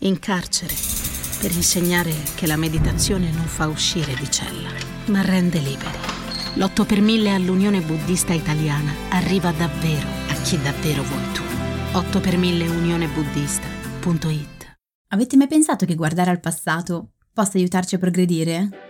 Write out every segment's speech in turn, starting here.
in carcere, per insegnare che la meditazione non fa uscire di cella, ma rende liberi. L'8 per 1000 all'Unione Buddista Italiana arriva davvero a chi davvero vuoi tu. 8 per 1000 unionebuddista.it Avete mai pensato che guardare al passato possa aiutarci a progredire?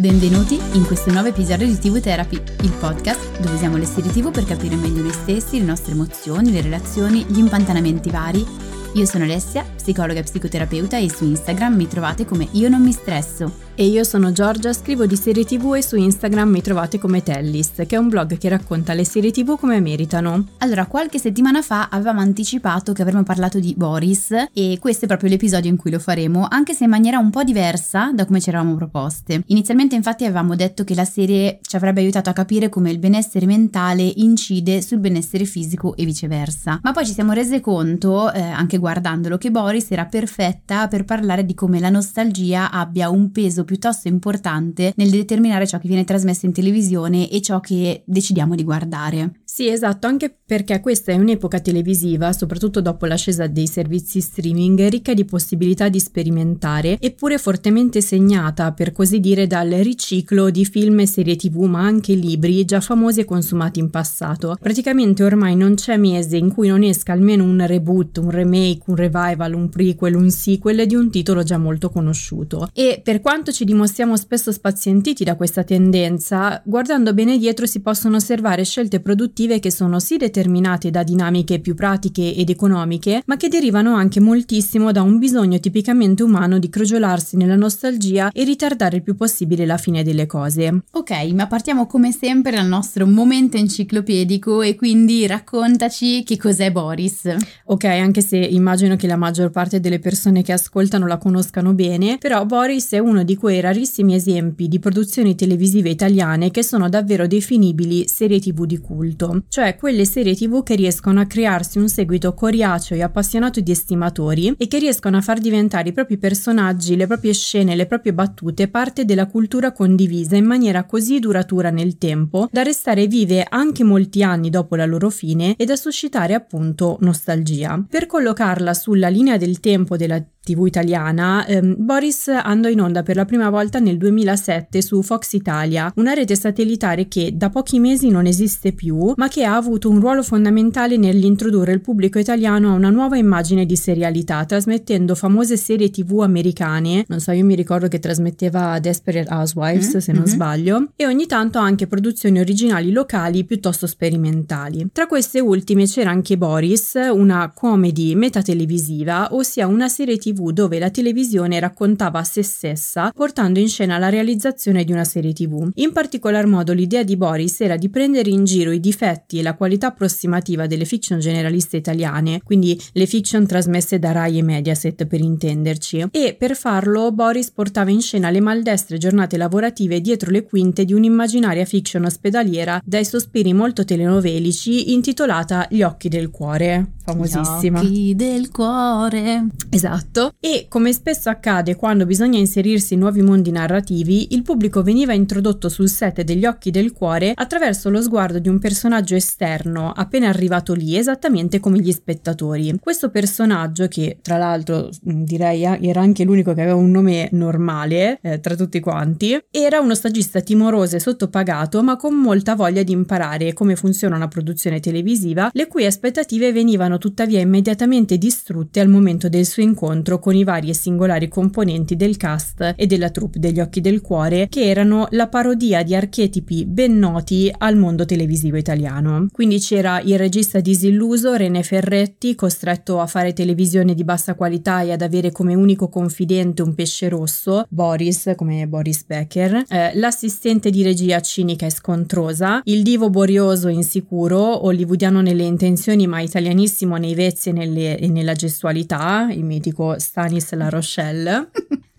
Benvenuti in questo nuovo episodio di TV Therapy, il podcast dove usiamo le serie TV per capire meglio noi stessi, le nostre emozioni, le relazioni, gli impantanamenti vari. Io sono Alessia, psicologa e psicoterapeuta e su Instagram mi trovate come Io non mi stresso. E io sono Giorgia, scrivo di serie tv e su Instagram mi trovate come Tellist, che è un blog che racconta le serie tv come meritano. Allora, qualche settimana fa avevamo anticipato che avremmo parlato di Boris e questo è proprio l'episodio in cui lo faremo, anche se in maniera un po' diversa da come ci eravamo proposte. Inizialmente infatti avevamo detto che la serie ci avrebbe aiutato a capire come il benessere mentale incide sul benessere fisico e viceversa. Ma poi ci siamo rese conto, eh, anche guardandolo, che Boris era perfetta per parlare di come la nostalgia abbia un peso piuttosto importante nel determinare ciò che viene trasmesso in televisione e ciò che decidiamo di guardare. Sì, esatto, anche perché questa è un'epoca televisiva, soprattutto dopo l'ascesa dei servizi streaming, ricca di possibilità di sperimentare, eppure fortemente segnata, per così dire, dal riciclo di film e serie tv, ma anche libri già famosi e consumati in passato. Praticamente ormai non c'è mese in cui non esca almeno un reboot, un remake, un revival, un prequel, un sequel di un titolo già molto conosciuto. E per quanto ci dimostriamo spesso spazientiti da questa tendenza, guardando bene dietro si possono osservare scelte produttive emotive che sono sì determinate da dinamiche più pratiche ed economiche, ma che derivano anche moltissimo da un bisogno tipicamente umano di crogiolarsi nella nostalgia e ritardare il più possibile la fine delle cose. Ok, ma partiamo come sempre dal nostro momento enciclopedico e quindi raccontaci che cos'è Boris. Ok, anche se immagino che la maggior parte delle persone che ascoltano la conoscano bene, però Boris è uno di quei rarissimi esempi di produzioni televisive italiane che sono davvero definibili serie tv di culto cioè quelle serie tv che riescono a crearsi un seguito coriaceo e appassionato di estimatori e che riescono a far diventare i propri personaggi, le proprie scene, le proprie battute parte della cultura condivisa in maniera così duratura nel tempo da restare vive anche molti anni dopo la loro fine e da suscitare appunto nostalgia. Per collocarla sulla linea del tempo della TV italiana, ehm, Boris andò in onda per la prima volta nel 2007 su Fox Italia, una rete satellitare che da pochi mesi non esiste più, ma che ha avuto un ruolo fondamentale nell'introdurre il pubblico italiano a una nuova immagine di serialità, trasmettendo famose serie TV americane, non so, io mi ricordo che trasmetteva Desperate Housewives, mm-hmm. se non mm-hmm. sbaglio, e ogni tanto anche produzioni originali locali piuttosto sperimentali. Tra queste ultime c'era anche Boris, una comedy metatelevisiva, ossia una serie TV tv dove la televisione raccontava a se stessa portando in scena la realizzazione di una serie tv. In particolar modo l'idea di Boris era di prendere in giro i difetti e la qualità approssimativa delle fiction generaliste italiane, quindi le fiction trasmesse da Rai e Mediaset per intenderci, e per farlo Boris portava in scena le maldestre giornate lavorative dietro le quinte di un'immaginaria fiction ospedaliera dai sospiri molto telenovelici intitolata Gli occhi del cuore, famosissima. Gli occhi del cuore. Esatto e come spesso accade quando bisogna inserirsi in nuovi mondi narrativi, il pubblico veniva introdotto sul set degli occhi del cuore attraverso lo sguardo di un personaggio esterno appena arrivato lì, esattamente come gli spettatori. Questo personaggio, che tra l'altro direi era anche l'unico che aveva un nome normale eh, tra tutti quanti, era uno stagista timoroso e sottopagato, ma con molta voglia di imparare come funziona una produzione televisiva, le cui aspettative venivano tuttavia immediatamente distrutte al momento del suo incontro con i vari e singolari componenti del cast e della troupe degli Occhi del Cuore, che erano la parodia di archetipi ben noti al mondo televisivo italiano. Quindi c'era il regista disilluso René Ferretti, costretto a fare televisione di bassa qualità e ad avere come unico confidente un pesce rosso, Boris, come Boris Becker, eh, l'assistente di regia cinica e scontrosa, il divo borioso insicuro, hollywoodiano nelle intenzioni ma italianissimo nei vezzi e, nelle, e nella gestualità, il mitico Stanis La Rochelle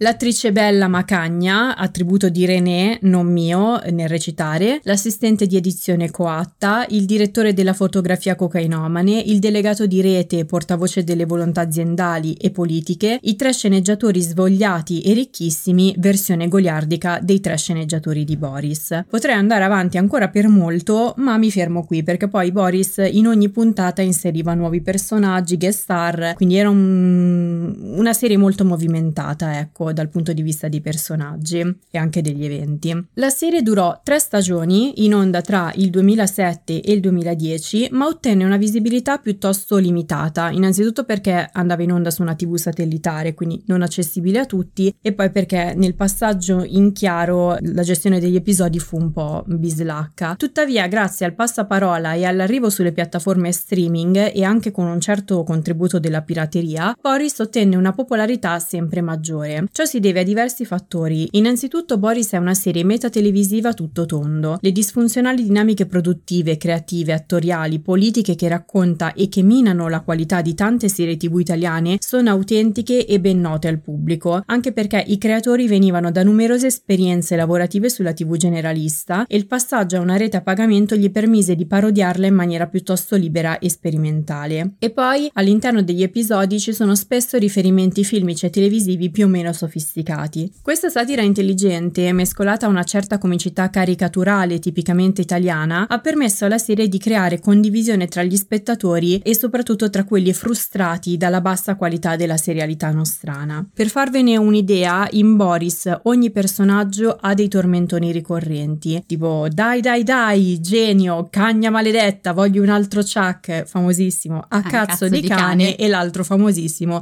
L'attrice Bella Macagna, attributo di René, non mio, nel recitare, l'assistente di edizione coatta, il direttore della fotografia cocainomane, il delegato di rete, portavoce delle volontà aziendali e politiche, i tre sceneggiatori svogliati e ricchissimi, versione goliardica dei tre sceneggiatori di Boris. Potrei andare avanti ancora per molto, ma mi fermo qui perché poi Boris in ogni puntata inseriva nuovi personaggi, guest star, quindi era un, una serie molto movimentata, ecco dal punto di vista dei personaggi e anche degli eventi. La serie durò tre stagioni, in onda tra il 2007 e il 2010, ma ottenne una visibilità piuttosto limitata, innanzitutto perché andava in onda su una TV satellitare, quindi non accessibile a tutti, e poi perché nel passaggio in chiaro la gestione degli episodi fu un po' bislacca. Tuttavia, grazie al passaparola e all'arrivo sulle piattaforme streaming e anche con un certo contributo della pirateria, Boris ottenne una popolarità sempre maggiore. Ciò si deve a diversi fattori. Innanzitutto Boris è una serie metatelevisiva tutto tondo. Le disfunzionali dinamiche produttive, creative, attoriali, politiche che racconta e che minano la qualità di tante serie tv italiane sono autentiche e ben note al pubblico, anche perché i creatori venivano da numerose esperienze lavorative sulla tv generalista e il passaggio a una rete a pagamento gli permise di parodiarla in maniera piuttosto libera e sperimentale. E poi all'interno degli episodi ci sono spesso riferimenti filmici e televisivi più o meno sofisticati. Questa satira intelligente, mescolata a una certa comicità caricaturale tipicamente italiana, ha permesso alla serie di creare condivisione tra gli spettatori e soprattutto tra quelli frustrati dalla bassa qualità della serialità nostrana. Per farvene un'idea, in Boris ogni personaggio ha dei tormentoni ricorrenti, tipo dai dai dai, genio, cagna maledetta, voglio un altro Chuck, famosissimo, a ah, cazzo, cazzo, di, cane, cane, e l'altro famosissimo,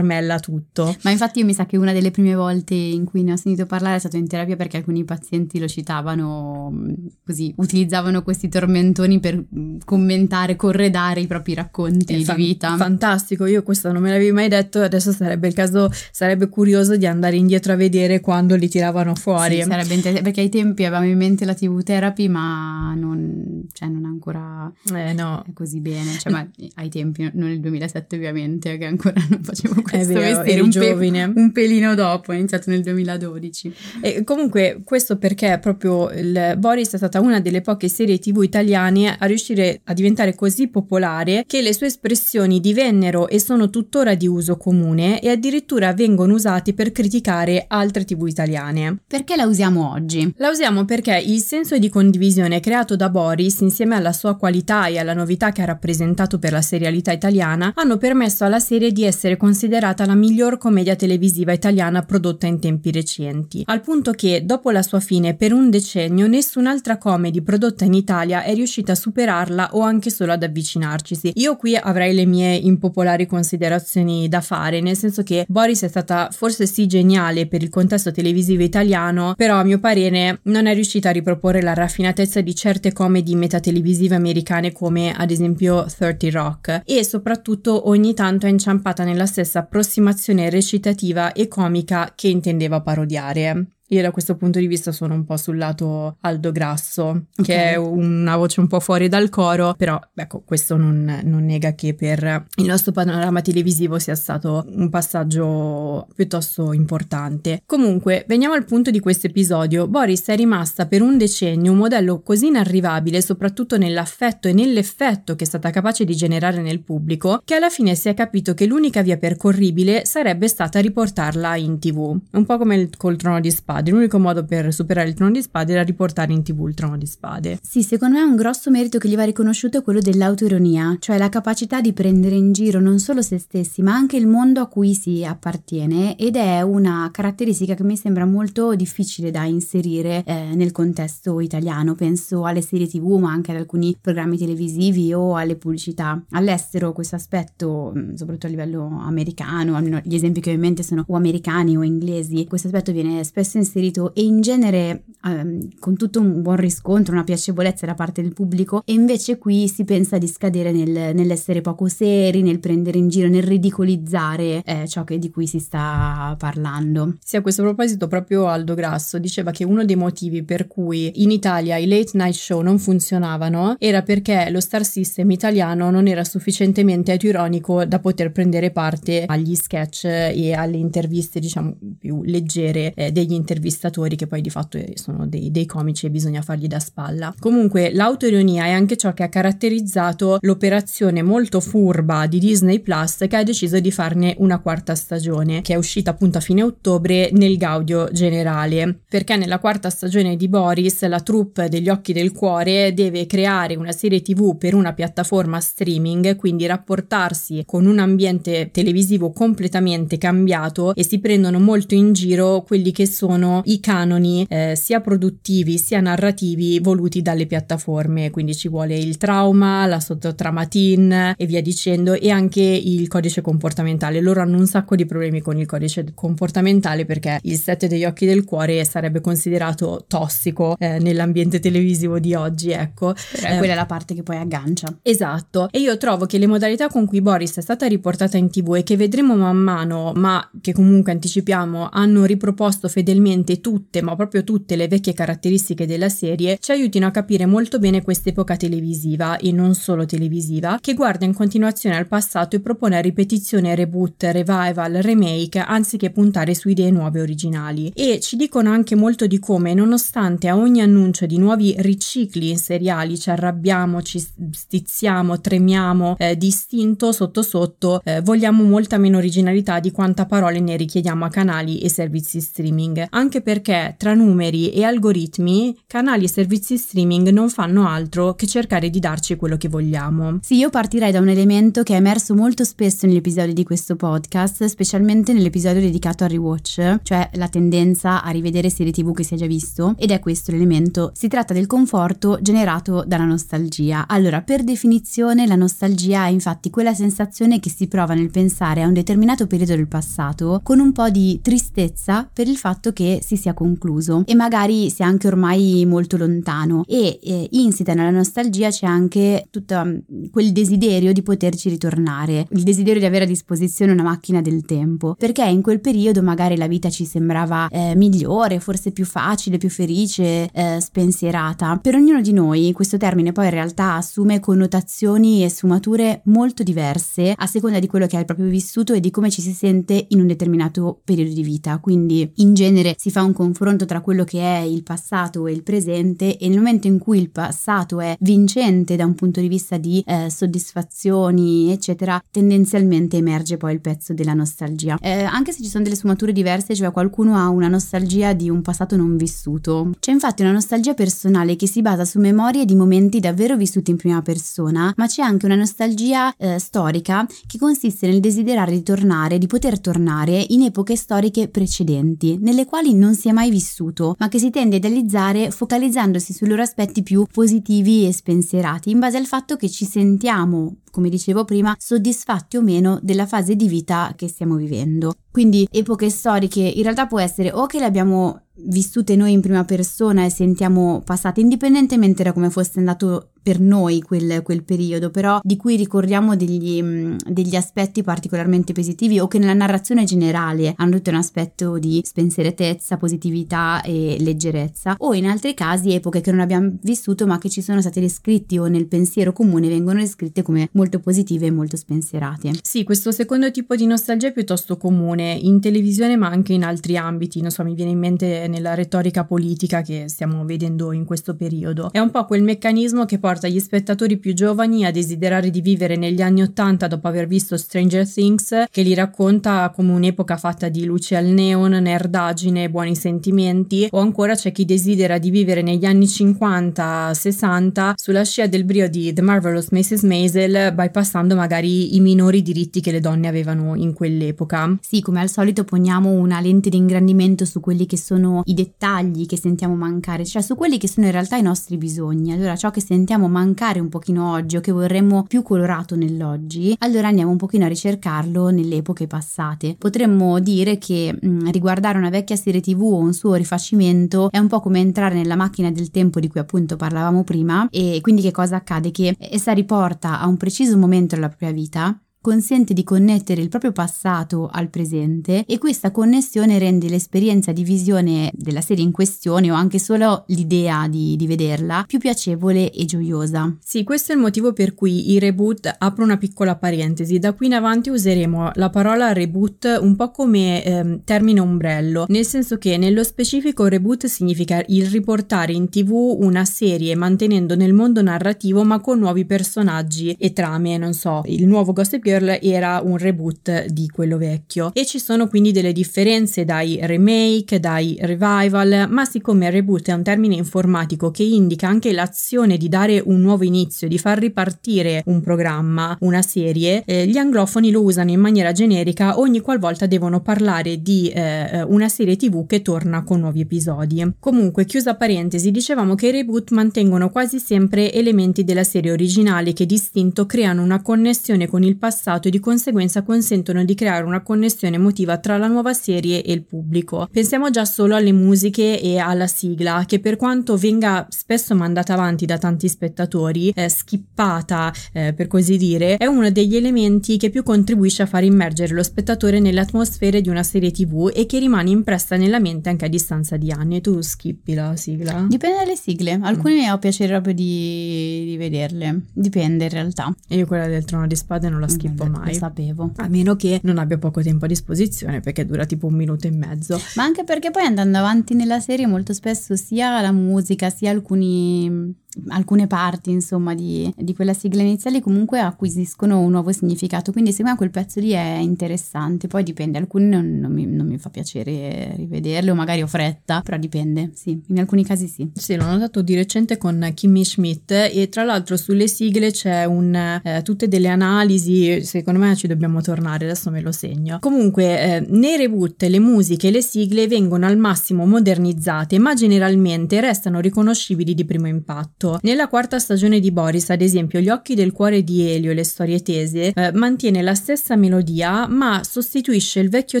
smarmella tutto. Ma infatti io mi sa che una delle prime volte in cui ne ho sentito parlare è stato in terapia perché alcuni pazienti lo citavano mm, così, utilizzavano questi tormentoni per mm, commentare, corredare i propri racconti di fan- vita. Fantastico, io questo non me l'avevi mai detto, adesso sarebbe il caso, sarebbe curioso di andare indietro a vedere quando li tiravano fuori. Sì, sarebbe interessante, perché ai tempi avevamo in mente la TV therapy, ma non, cioè, non ancora eh, no. così bene, cioè, ma ai tempi, non nel 2007 ovviamente, che ancora non facevo questo è vero, mestiere, un, pe- un pelino dopo dopo, è iniziato nel 2012. E comunque questo perché proprio il Boris è stata una delle poche serie tv italiane a riuscire a diventare così popolare che le sue espressioni divennero e sono tuttora di uso comune e addirittura vengono usate per criticare altre tv italiane. Perché la usiamo oggi? La usiamo perché il senso di condivisione creato da Boris insieme alla sua qualità e alla novità che ha rappresentato per la serialità italiana hanno permesso alla serie di essere considerata la miglior commedia televisiva italiana prodotta in tempi recenti, al punto che dopo la sua fine per un decennio nessun'altra comedy prodotta in Italia è riuscita a superarla o anche solo ad avvicinarcisi. Io qui avrei le mie impopolari considerazioni da fare, nel senso che Boris è stata forse sì geniale per il contesto televisivo italiano, però a mio parere non è riuscita a riproporre la raffinatezza di certe comedy metatelevisive americane come ad esempio 30 Rock e soprattutto ogni tanto è inciampata nella stessa approssimazione recitativa e comica che intendeva parodiare. Io da questo punto di vista sono un po' sul lato Aldo Grasso, okay. che è una voce un po' fuori dal coro, però ecco, questo non, non, nega che per il nostro panorama televisivo sia stato un passaggio piuttosto importante. Comunque, veniamo al punto di questo episodio. Boris è rimasta per un decennio un modello così inarrivabile, soprattutto nell'affetto e nell'effetto che è stata capace di generare nel pubblico, che alla fine si è capito che l'unica via percorribile sarebbe stata riportarla in tv. Un po' come il, col trono di spada spade. L'unico modo per superare il trono di spade era riportare in tv il trono di spade. Sì, secondo me un grosso merito che gli va riconosciuto è quello dell'autoironia, cioè la capacità di prendere in giro non solo se stessi, ma anche il mondo a cui si appartiene ed è una caratteristica che mi sembra molto difficile da inserire eh, nel contesto italiano. Penso alle serie tv, ma anche ad alcuni programmi televisivi o alle pubblicità. All'estero questo aspetto, mm, soprattutto a livello americano, almeno gli esempi che ho in mente sono o americani o inglesi, questo aspetto viene spesso inserito inserito e in genere ehm, con tutto un buon riscontro, una piacevolezza da parte del pubblico e invece qui si pensa di scadere nel, nell'essere poco seri, nel prendere in giro, nel ridicolizzare eh, ciò che, di cui si sta parlando. Sì, a questo proposito proprio Aldo Grasso diceva che uno dei motivi per cui in Italia i late night show non funzionavano era perché lo star system italiano non era sufficientemente ironico da poter prendere parte agli sketch e alle interviste diciamo più leggere eh, degli intervistatori che poi di fatto sono dei, dei comici e bisogna fargli da spalla. Comunque l'autoironia è anche ciò che ha caratterizzato l'operazione molto furba di Disney Plus che ha deciso di farne una quarta stagione che è uscita appunto a fine ottobre nel Gaudio generale perché nella quarta stagione di Boris la troupe degli occhi del cuore deve creare una serie tv per una piattaforma streaming quindi rapportarsi con un ambiente televisivo completamente cambiato e si prendono molto in giro quelli che sono i canoni eh, sia produttivi sia narrativi voluti dalle piattaforme. Quindi ci vuole il trauma la sottotrama teen e via dicendo e anche il codice comportamentale. Loro hanno un sacco di problemi con il codice comportamentale perché il set degli occhi del cuore sarebbe considerato tossico eh, nell'ambiente televisivo di oggi ecco. Eh, quella è la parte che poi aggancia. Esatto. E io trovo che le modalità con cui Boris è stata riportata in tv e che vedremo man mano ma che comunque anticipiamo hanno riproposto fedelmente tutte ma proprio tutte le vecchie caratteristiche della serie ci aiutino a capire molto bene quest'epoca televisiva e non solo televisiva che guarda in continuazione al passato e propone ripetizione, reboot, revival, remake anziché puntare su idee nuove originali. E ci dicono anche molto di come nonostante a ogni annuncio di nuovi ricicli seriali ci arrabbiamo, ci stizziamo, tremiamo eh, distinto sotto sotto eh, vogliamo molta meno originalità di quanta parole ne richiediamo a canali e servizi streaming anche perché tra numeri e algoritmi canali e servizi streaming non fanno altro che cercare di darci quello che vogliamo. Sì, io partirei da un elemento che è emerso molto spesso negli episodi di questo podcast, specialmente nell'episodio dedicato al rewatch, cioè la tendenza a rivedere serie tv che si è già visto, ed è questo l'elemento. Si tratta del conforto generato dalla nostalgia. Allora, per definizione, la nostalgia è infatti quella sensazione che si prova nel pensare a un determinato periodo del passato con un po' di tristezza per il fatto che si sia concluso e magari sia anche ormai molto lontano e eh, insita nella nostalgia c'è anche tutto mm, quel desiderio di poterci ritornare, il desiderio di avere a disposizione una macchina del tempo, perché in quel periodo magari la vita ci sembrava eh, migliore, forse più facile, più felice, eh, spensierata. Per ognuno di noi questo termine poi in realtà assume connotazioni e sfumature molto diverse a seconda di quello che hai proprio vissuto e di come ci si sente in un determinato periodo di vita. Quindi in genere si fa un confronto tra quello che è il passato e il presente e nel momento in cui il passato è vincente da un punto di vista di eh, soddisfazioni, eccetera, tendenzialmente emerge poi il pezzo della nostalgia. Eh, anche se ci sono delle sfumature diverse, cioè qualcuno ha una nostalgia di un passato non vissuto. C'è infatti una nostalgia personale che si basa su memorie di momenti davvero vissuti in prima persona, ma c'è anche una nostalgia eh, storica che consiste nel desiderare di tornare, di poter tornare in epoche storiche precedenti, nelle quali non si è mai vissuto, ma che si tende a idealizzare focalizzandosi sui loro aspetti più positivi e spensierati, in base al fatto che ci sentiamo, come dicevo prima, soddisfatti o meno della fase di vita che stiamo vivendo. Quindi epoche storiche in realtà può essere o che le abbiamo vissute noi in prima persona e sentiamo passate, indipendentemente da come fosse andato per noi quel, quel, periodo, però di cui ricordiamo degli, degli, aspetti particolarmente positivi o che nella narrazione generale hanno tutto un aspetto di spensieratezza, positività e leggerezza, o in altri casi epoche che non abbiamo vissuto ma che ci sono state descritte o nel pensiero comune vengono descritte come molto positive e molto spensierate. Sì, questo secondo tipo di nostalgia è piuttosto comune in televisione ma anche in altri ambiti, non so, mi viene in mente nella retorica politica che stiamo vedendo in questo periodo. È un po' quel meccanismo che porta gli spettatori più giovani a desiderare di vivere negli anni Ottanta dopo aver visto Stranger Things, che li racconta come un'epoca fatta di luce al neon, nerdaggine, buoni sentimenti, o ancora c'è chi desidera di vivere negli anni 50-60 sulla scia del brio di The Marvelous Mrs. Maisel, bypassando magari i minori diritti che le donne avevano in quell'epoca. Sì, come al solito poniamo una lente di ingrandimento su quelli che sono i dettagli che sentiamo mancare, cioè su quelli che sono in realtà i nostri bisogni. Allora ciò che sentiamo mancare un pochino oggi o che vorremmo più colorato nell'oggi, allora andiamo un pochino a ricercarlo nelle epoche passate. Potremmo dire che mh, mm, riguardare una vecchia serie tv o un suo rifacimento è un po' come entrare nella macchina del tempo di cui appunto parlavamo prima e quindi che cosa accade? Che essa riporta a un preciso momento della propria vita consente di connettere il proprio passato al presente e questa connessione rende l'esperienza di visione della serie in questione o anche solo l'idea di, di, vederla più piacevole e gioiosa. Sì, questo è il motivo per cui i reboot apro una piccola parentesi. Da qui in avanti useremo la parola reboot un po' come ehm, termine ombrello, nel senso che nello specifico reboot significa il riportare in tv una serie mantenendo nel mondo narrativo ma con nuovi personaggi e trame, non so, il nuovo Gossip Girl era un reboot di quello vecchio e ci sono quindi delle differenze dai remake, dai revival, ma siccome reboot è un termine informatico che indica anche l'azione di dare un nuovo inizio, di far ripartire un programma, una serie, eh, gli anglofoni lo usano in maniera generica ogni qualvolta devono parlare di eh, una serie tv che torna con nuovi episodi. Comunque, chiusa parentesi, dicevamo che i reboot mantengono quasi sempre elementi della serie originale che distinto creano una connessione con il passato passato e di conseguenza consentono di creare una connessione emotiva tra la nuova serie e il pubblico. Pensiamo già solo alle musiche e alla sigla, che per quanto venga spesso mandata avanti da tanti spettatori, eh, skippata eh, per così dire, è uno degli elementi che più contribuisce a far immergere lo spettatore nelle atmosfere di una serie tv e che rimane impressa nella mente anche a distanza di anni. Tu skippi la sigla? Dipende dalle sigle, alcune mm. ho piacere proprio di, di vederle, dipende in realtà. Io quella del trono di spade non la schippo schippo mai. Lo sapevo. A meno che non abbia poco tempo a disposizione perché dura tipo un minuto e mezzo. Ma anche perché poi andando avanti nella serie molto spesso sia la musica sia alcuni alcune parti insomma di, di, quella sigla iniziale comunque acquisiscono un nuovo significato. Quindi secondo me quel pezzo lì è interessante. Poi dipende alcuni non, non, mi, non, mi, fa piacere rivederle o magari ho fretta però dipende sì. In alcuni casi sì. Sì l'ho notato di recente con Kimmy Schmidt. E tra l'altro sulle sigle c'è un eh, tutte delle analisi secondo me ci dobbiamo tornare adesso me lo segno. Comunque eh, nei reboot le musiche e le sigle vengono al massimo modernizzate ma generalmente restano riconoscibili di primo impatto tutto. Nella quarta stagione di Boris, ad esempio, Gli occhi del cuore di Elio e le storie tese eh, mantiene la stessa melodia, ma sostituisce il vecchio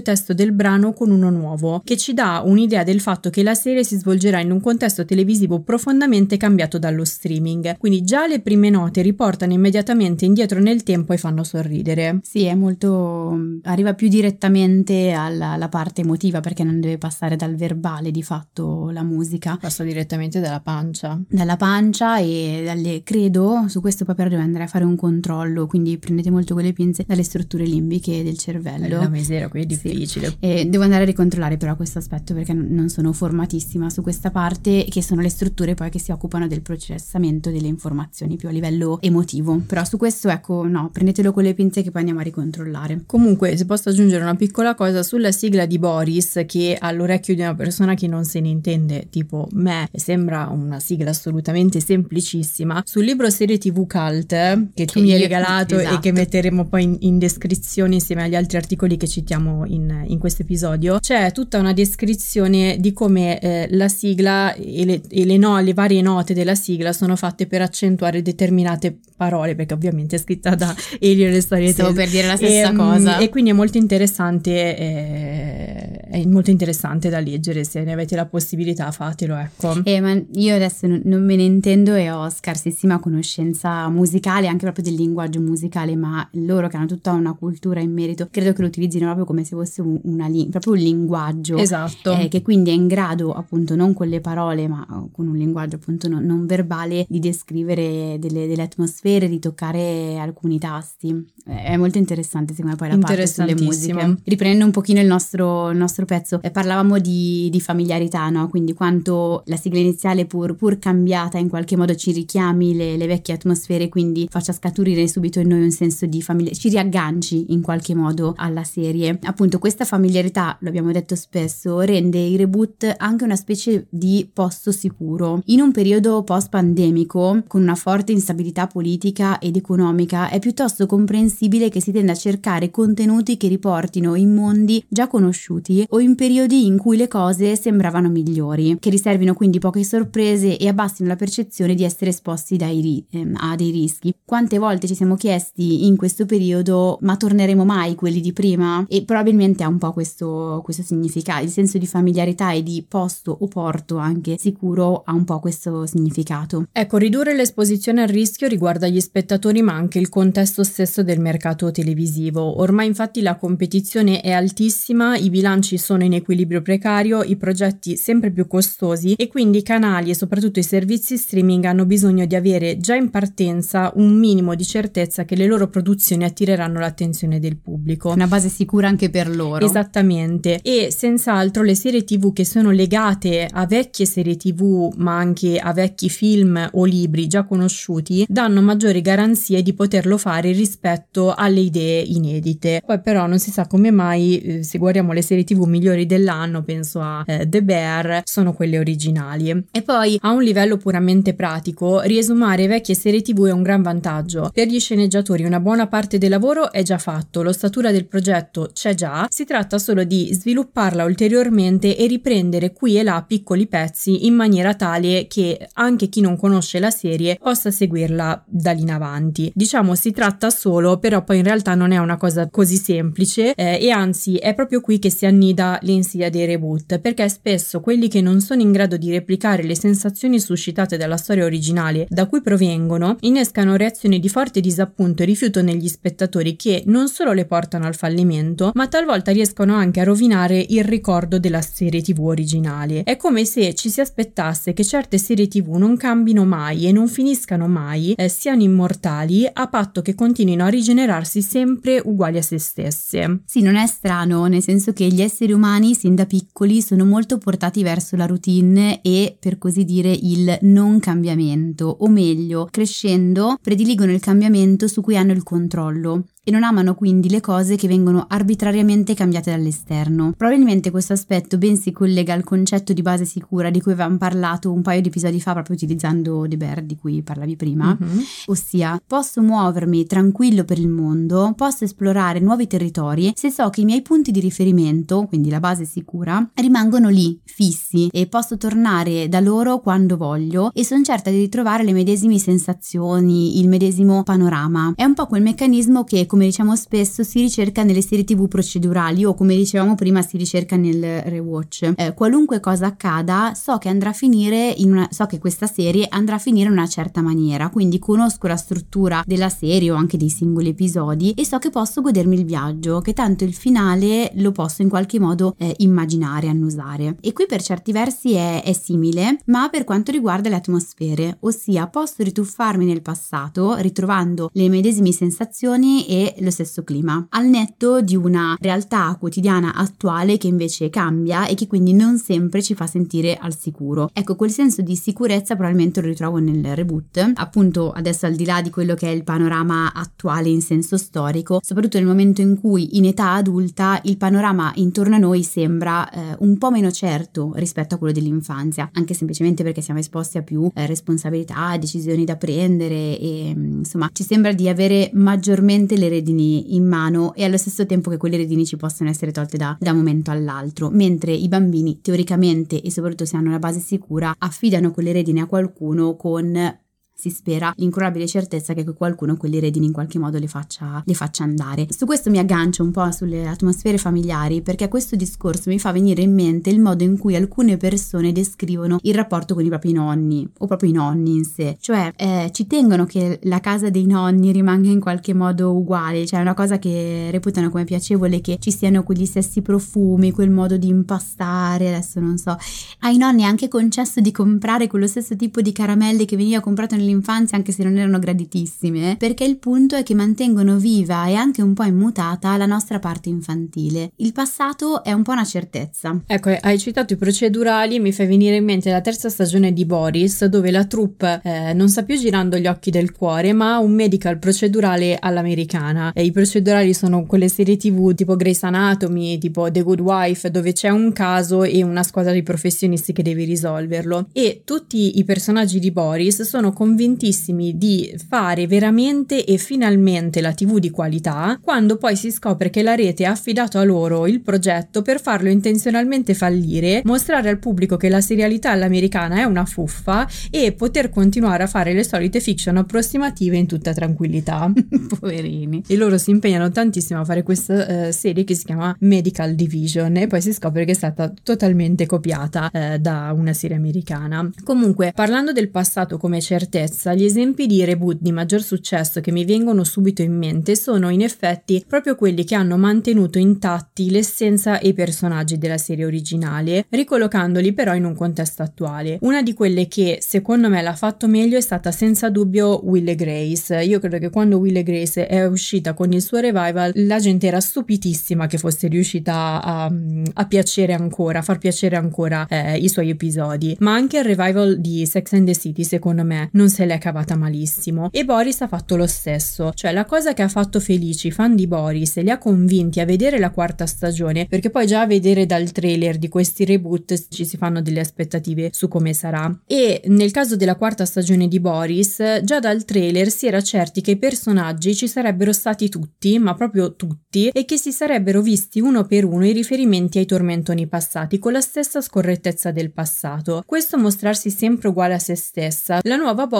testo del brano con uno nuovo, che ci dà un'idea del fatto che la serie si svolgerà in un contesto televisivo profondamente cambiato dallo streaming. Quindi già le prime note riportano immediatamente indietro nel tempo e fanno sorridere. Sì, è molto arriva più direttamente alla, alla parte emotiva perché non deve passare dal verbale di fatto la musica. Passa direttamente dalla pancia. Dalla pancia pancia e dalle, credo, su questo poi però devo andare a fare un controllo, quindi prendete molto quelle pinze dalle strutture limbiche del cervello. La misera, qui è difficile. Sì. Devo andare a ricontrollare però questo aspetto perché non sono formatissima su questa parte, che sono le strutture poi che si occupano del processamento delle informazioni più a livello emotivo. Però su questo, ecco, no, prendetelo con le pinze che poi andiamo a ricontrollare. Comunque, se posso aggiungere una piccola cosa sulla sigla di Boris, che all'orecchio di una persona che non se ne intende, tipo me, sembra una sigla assolutamente semplicissima sul libro serie tv cult che tu che mi hai regalato esatto. e che metteremo poi in, in, descrizione insieme agli altri articoli che citiamo in, in questo episodio. C'è tutta una descrizione di come eh, la sigla e, le, e le, no, le, varie note della sigla sono fatte per accentuare determinate parole perché ovviamente è scritta da Elio e le storie stavo per dire la stessa e, ehm, cosa. e quindi è molto interessante eh, è molto interessante da leggere se ne avete la possibilità fatelo ecco. Eh, ma io adesso non, non me ne intendo intendo e ho scarsissima conoscenza musicale, anche proprio del linguaggio musicale, ma loro che hanno tutta una cultura in merito, credo che lo utilizzino proprio come se fosse una lingua, proprio un linguaggio. Esatto. Eh, che quindi è in grado, appunto, non con le parole, ma con un linguaggio appunto non, non verbale, di descrivere delle, delle, atmosfere, di toccare alcuni tasti. È molto interessante secondo me poi la parte sulle musiche. Riprendendo un pochino il nostro, il nostro pezzo eh, parlavamo di, di familiarità, no? Quindi quanto la sigla iniziale pur, pur cambiata in qualche modo ci richiami le, le, vecchie atmosfere, quindi faccia scaturire subito in noi un senso di famiglia, ci riagganci in qualche modo alla serie. Appunto questa familiarità, lo abbiamo detto spesso, rende i reboot anche una specie di posto sicuro. In un periodo post-pandemico, con una forte instabilità politica ed economica, è piuttosto comprensibile che si tenda a cercare contenuti che riportino in mondi già conosciuti o in periodi in cui le cose sembravano migliori, che riservino quindi poche sorprese e abbassino la percezione di essere esposti dai, eh, a dei rischi. Quante volte ci siamo chiesti in questo periodo ma torneremo mai quelli di prima? E probabilmente ha un po' questo, questo significato, il senso di familiarità e di posto o porto anche sicuro ha un po' questo significato. Ecco, ridurre l'esposizione al rischio riguarda gli spettatori ma anche il contesto stesso del mercato televisivo. Ormai infatti la competizione è altissima, i bilanci sono in equilibrio precario, i progetti sempre più costosi e quindi i canali e soprattutto i servizi streaming hanno bisogno di avere già in partenza un minimo di certezza che le loro produzioni attireranno l'attenzione del pubblico. Una base sicura anche per loro. Esattamente. E senz'altro le serie TV che sono legate a vecchie serie TV, ma anche a vecchi film o libri già conosciuti, danno maggiori garanzie di poterlo fare rispetto alle idee inedite. Poi però non si sa come mai, eh, se guardiamo le serie TV migliori dell'anno, penso a eh, The Bear, sono quelle originali. E poi a un livello puramente pratico, riesumare vecchie serie TV è un gran vantaggio. Per gli sceneggiatori una buona parte del lavoro è già fatto, l'ossatura del progetto c'è già, si tratta solo di svilupparla ulteriormente e riprendere qui e là piccoli pezzi in maniera tale che anche chi non conosce la serie possa seguirla da lì in avanti. Diciamo si tratta solo, però poi in realtà non è una cosa così semplice eh, e anzi è proprio qui che si annida l'insidia dei reboot, perché spesso quelli che non sono in grado di replicare le sensazioni suscitate dalla storia originale da cui provengono innescano reazioni di forte disappunto e rifiuto negli spettatori che non solo le portano al fallimento, ma talvolta riescono anche a rovinare il ricordo della serie TV originale. È come se ci si aspettasse che certe serie TV non cambino mai e non finiscano mai, eh, siano immortali, a patto che continuino a rigenerarsi sempre uguali a se stesse. Sì, non è strano, nel senso che gli esseri umani sin da piccoli sono molto portati verso la routine e, per così dire, il non cambiamento, o meglio, crescendo prediligono il cambiamento su cui hanno il controllo e non amano quindi le cose che vengono arbitrariamente cambiate dall'esterno. Probabilmente questo aspetto ben si collega al concetto di base sicura di cui avevamo parlato un paio di episodi fa proprio utilizzando The Bear di cui parlavi prima, mm-hmm. ossia posso muovermi tranquillo per il mondo, posso esplorare nuovi territori se so che i miei punti di riferimento, quindi la base sicura, rimangono lì, fissi e posso tornare da loro quando voglio e sono certa di ritrovare le medesime sensazioni, il medesimo panorama. È un po' quel meccanismo che come diciamo spesso, si ricerca nelle serie tv procedurali o come dicevamo prima si ricerca nel rewatch. Eh, qualunque cosa accada, so che andrà a finire in una, so che questa serie andrà a finire in una certa maniera, quindi conosco la struttura della serie o anche dei singoli episodi e so che posso godermi il viaggio, che tanto il finale lo posso in qualche modo eh, immaginare, annusare. E qui per certi versi è, è simile, ma per quanto riguarda le atmosfere, ossia posso rituffarmi nel passato ritrovando le medesime sensazioni e lo stesso clima, al netto di una realtà quotidiana attuale che invece cambia e che quindi non sempre ci fa sentire al sicuro. Ecco, quel senso di sicurezza probabilmente lo ritrovo nel reboot, appunto adesso al di là di quello che è il panorama attuale in senso storico, soprattutto nel momento in cui in età adulta il panorama intorno a noi sembra eh, un po' meno certo rispetto a quello dell'infanzia, anche semplicemente perché siamo esposti a più eh, responsabilità, decisioni da prendere e insomma ci sembra di avere maggiormente le redini in mano e allo stesso tempo che quelle redini ci possono essere tolte da, da un momento all'altro, mentre i bambini teoricamente e soprattutto se hanno una base sicura affidano quelle redini a qualcuno con si spera, l'incurabile certezza che qualcuno quelle redini in qualche modo le faccia, le faccia andare. Su questo mi aggancio un po' sulle atmosfere familiari perché questo discorso mi fa venire in mente il modo in cui alcune persone descrivono il rapporto con i propri nonni o proprio i nonni in sé, cioè eh, ci tengono che la casa dei nonni rimanga in qualche modo uguale, cioè è una cosa che reputano come piacevole che ci siano quegli stessi profumi, quel modo di impastare, adesso non so. Ai nonni è anche concesso di comprare quello stesso tipo di caramelle che veniva comprato nelle dell'infanzia anche se non erano graditissime, perché il punto è che mantengono viva e anche un po' immutata la nostra parte infantile. Il passato è un po' una certezza. Ecco, hai citato i procedurali e mi fai venire in mente la terza stagione di Boris, dove la troupe eh, non sta più girando gli occhi del cuore, ma un medical procedurale all'americana. E I procedurali sono quelle serie tv tipo Grey's Anatomy, tipo The Good Wife, dove c'è un caso e una squadra di professionisti che deve risolverlo. E tutti i personaggi di Boris sono convintissimi di fare veramente e finalmente la TV di qualità, quando poi si scopre che la rete ha affidato a loro il progetto per farlo intenzionalmente fallire, mostrare al pubblico che la serialità all'americana è una fuffa e poter continuare a fare le solite fiction approssimative in tutta tranquillità. Poverini. E loro si impegnano tantissimo a fare questa uh, serie che si chiama Medical Division e poi si scopre che è stata totalmente copiata uh, da una serie americana. Comunque, parlando del passato come certezza, gli esempi di reboot di maggior successo che mi vengono subito in mente sono in effetti proprio quelli che hanno mantenuto intatti l'essenza e i personaggi della serie originale, ricollocandoli però in un contesto attuale. Una di quelle che secondo me l'ha fatto meglio è stata senza dubbio Will e Grace. Io credo che quando Will e Grace è uscita con il suo revival, la gente era stupitissima che fosse riuscita a, a piacere ancora, a far piacere ancora eh, i suoi episodi. Ma anche il revival di Sex and the City, secondo me, non se l'è cavata malissimo. E Boris ha fatto lo stesso. Cioè, la cosa che ha fatto felici i fan di Boris e li ha convinti a vedere la quarta stagione, perché poi già a vedere dal trailer di questi reboot ci si fanno delle aspettative su come sarà. E nel caso della quarta stagione di Boris, già dal trailer si era certi che i personaggi ci sarebbero stati tutti, ma proprio tutti, e che si sarebbero visti uno per uno i riferimenti ai tormentoni passati con la stessa scorrettezza del passato. Questo mostrarsi sempre uguale a se stessa. La nuova Boris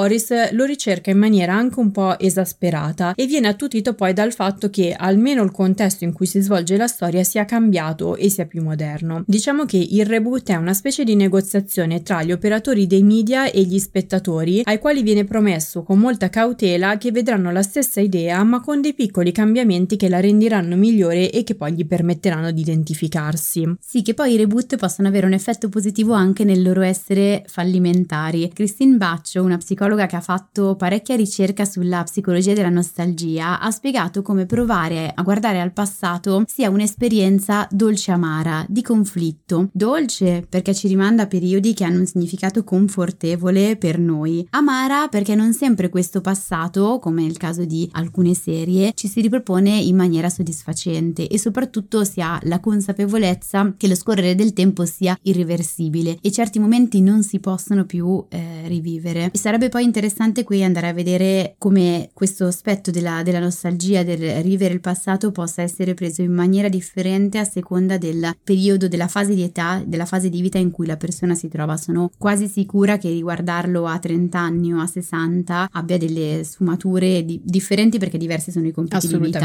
lo ricerca in maniera anche un po' esasperata e viene attutito poi dal fatto che almeno il contesto in cui si svolge la storia sia cambiato e sia più moderno. Diciamo che il reboot è una specie di negoziazione tra gli operatori dei media e gli spettatori, ai quali viene promesso con molta cautela che vedranno la stessa idea ma con dei piccoli cambiamenti che la renderanno migliore e che poi gli permetteranno di identificarsi. Sì, che poi i reboot possono avere un effetto positivo anche nel loro essere fallimentari. Christine Baccio, una psicologa che ha fatto parecchia ricerca sulla psicologia della nostalgia, ha spiegato come provare a guardare al passato sia un'esperienza dolce amara, di conflitto. Dolce perché ci rimanda a periodi che hanno un significato confortevole per noi, amara perché non sempre questo passato, come nel caso di alcune serie, ci si ripropone in maniera soddisfacente e soprattutto si ha la consapevolezza che lo scorrere del tempo sia irreversibile e certi momenti non si possono più eh, rivivere. E sarebbe poi interessante qui andare a vedere come questo aspetto della, della nostalgia, del rivivere il passato possa essere preso in maniera differente a seconda del periodo, della fase di età, della fase di vita in cui la persona si trova. Sono quasi sicura che riguardarlo a 30 anni o a 60 abbia delle sfumature di- differenti perché diversi sono i compiti di vita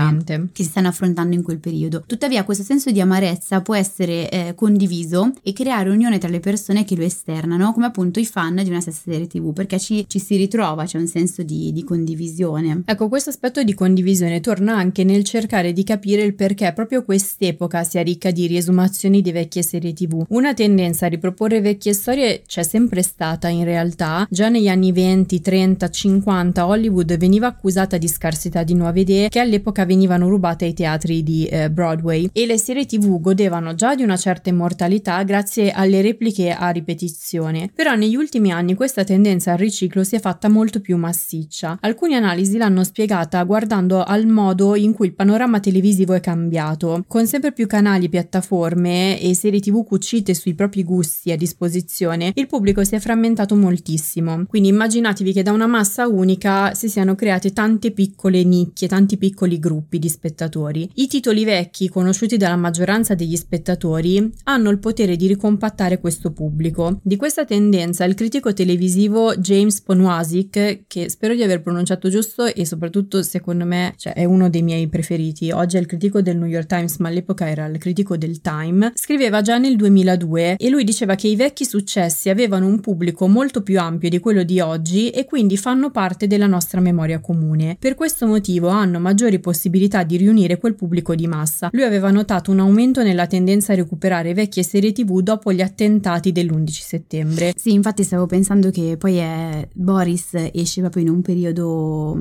che si stanno affrontando in quel periodo. Tuttavia questo senso di amarezza può essere eh, condiviso e creare unione tra le persone che lo esternano, come appunto i fan di una stessa serie tv, perché ci, ci si ritrova, c'è un senso di, di condivisione. Ecco, questo aspetto di condivisione torna anche nel cercare di capire il perché proprio quest'epoca sia ricca di riesumazioni di vecchie serie tv. Una tendenza a riproporre vecchie storie c'è sempre stata in realtà, già negli anni 20, 30, 50 Hollywood veniva accusata di scarsità di nuove idee che all'epoca venivano rubate ai teatri di eh, Broadway e le serie tv godevano già di una certa immortalità grazie alle repliche a ripetizione. Però negli ultimi anni questa tendenza al riciclo si è fatta molto più massiccia. Alcune analisi l'hanno spiegata guardando al modo in cui il panorama televisivo è cambiato, con sempre più canali, piattaforme e serie tv cucite sui propri gusti a disposizione, il pubblico si è frammentato moltissimo. Quindi immaginatevi che da una massa unica si siano create tante piccole nicchie, tanti piccoli gruppi di spettatori. I titoli vecchi, conosciuti dalla maggioranza degli spettatori, hanno il potere di ricompattare questo pubblico. Di questa tendenza il critico televisivo James Ponwasic, che spero di aver pronunciato giusto e soprattutto secondo me cioè, è uno dei miei preferiti, oggi è il critico del New York Times ma all'epoca era il critico del Time, scriveva già nel 2002 e lui diceva che i vecchi successi avevano un pubblico molto più ampio di quello di oggi e quindi fanno parte della nostra memoria comune. Per questo motivo hanno maggiori possibilità di riunire quel pubblico di massa. Lui aveva notato un aumento nella tendenza a recuperare vecchie serie tv dopo gli attentati dell'11 settembre. Sì, infatti stavo pensando che poi è Boris esce proprio in un periodo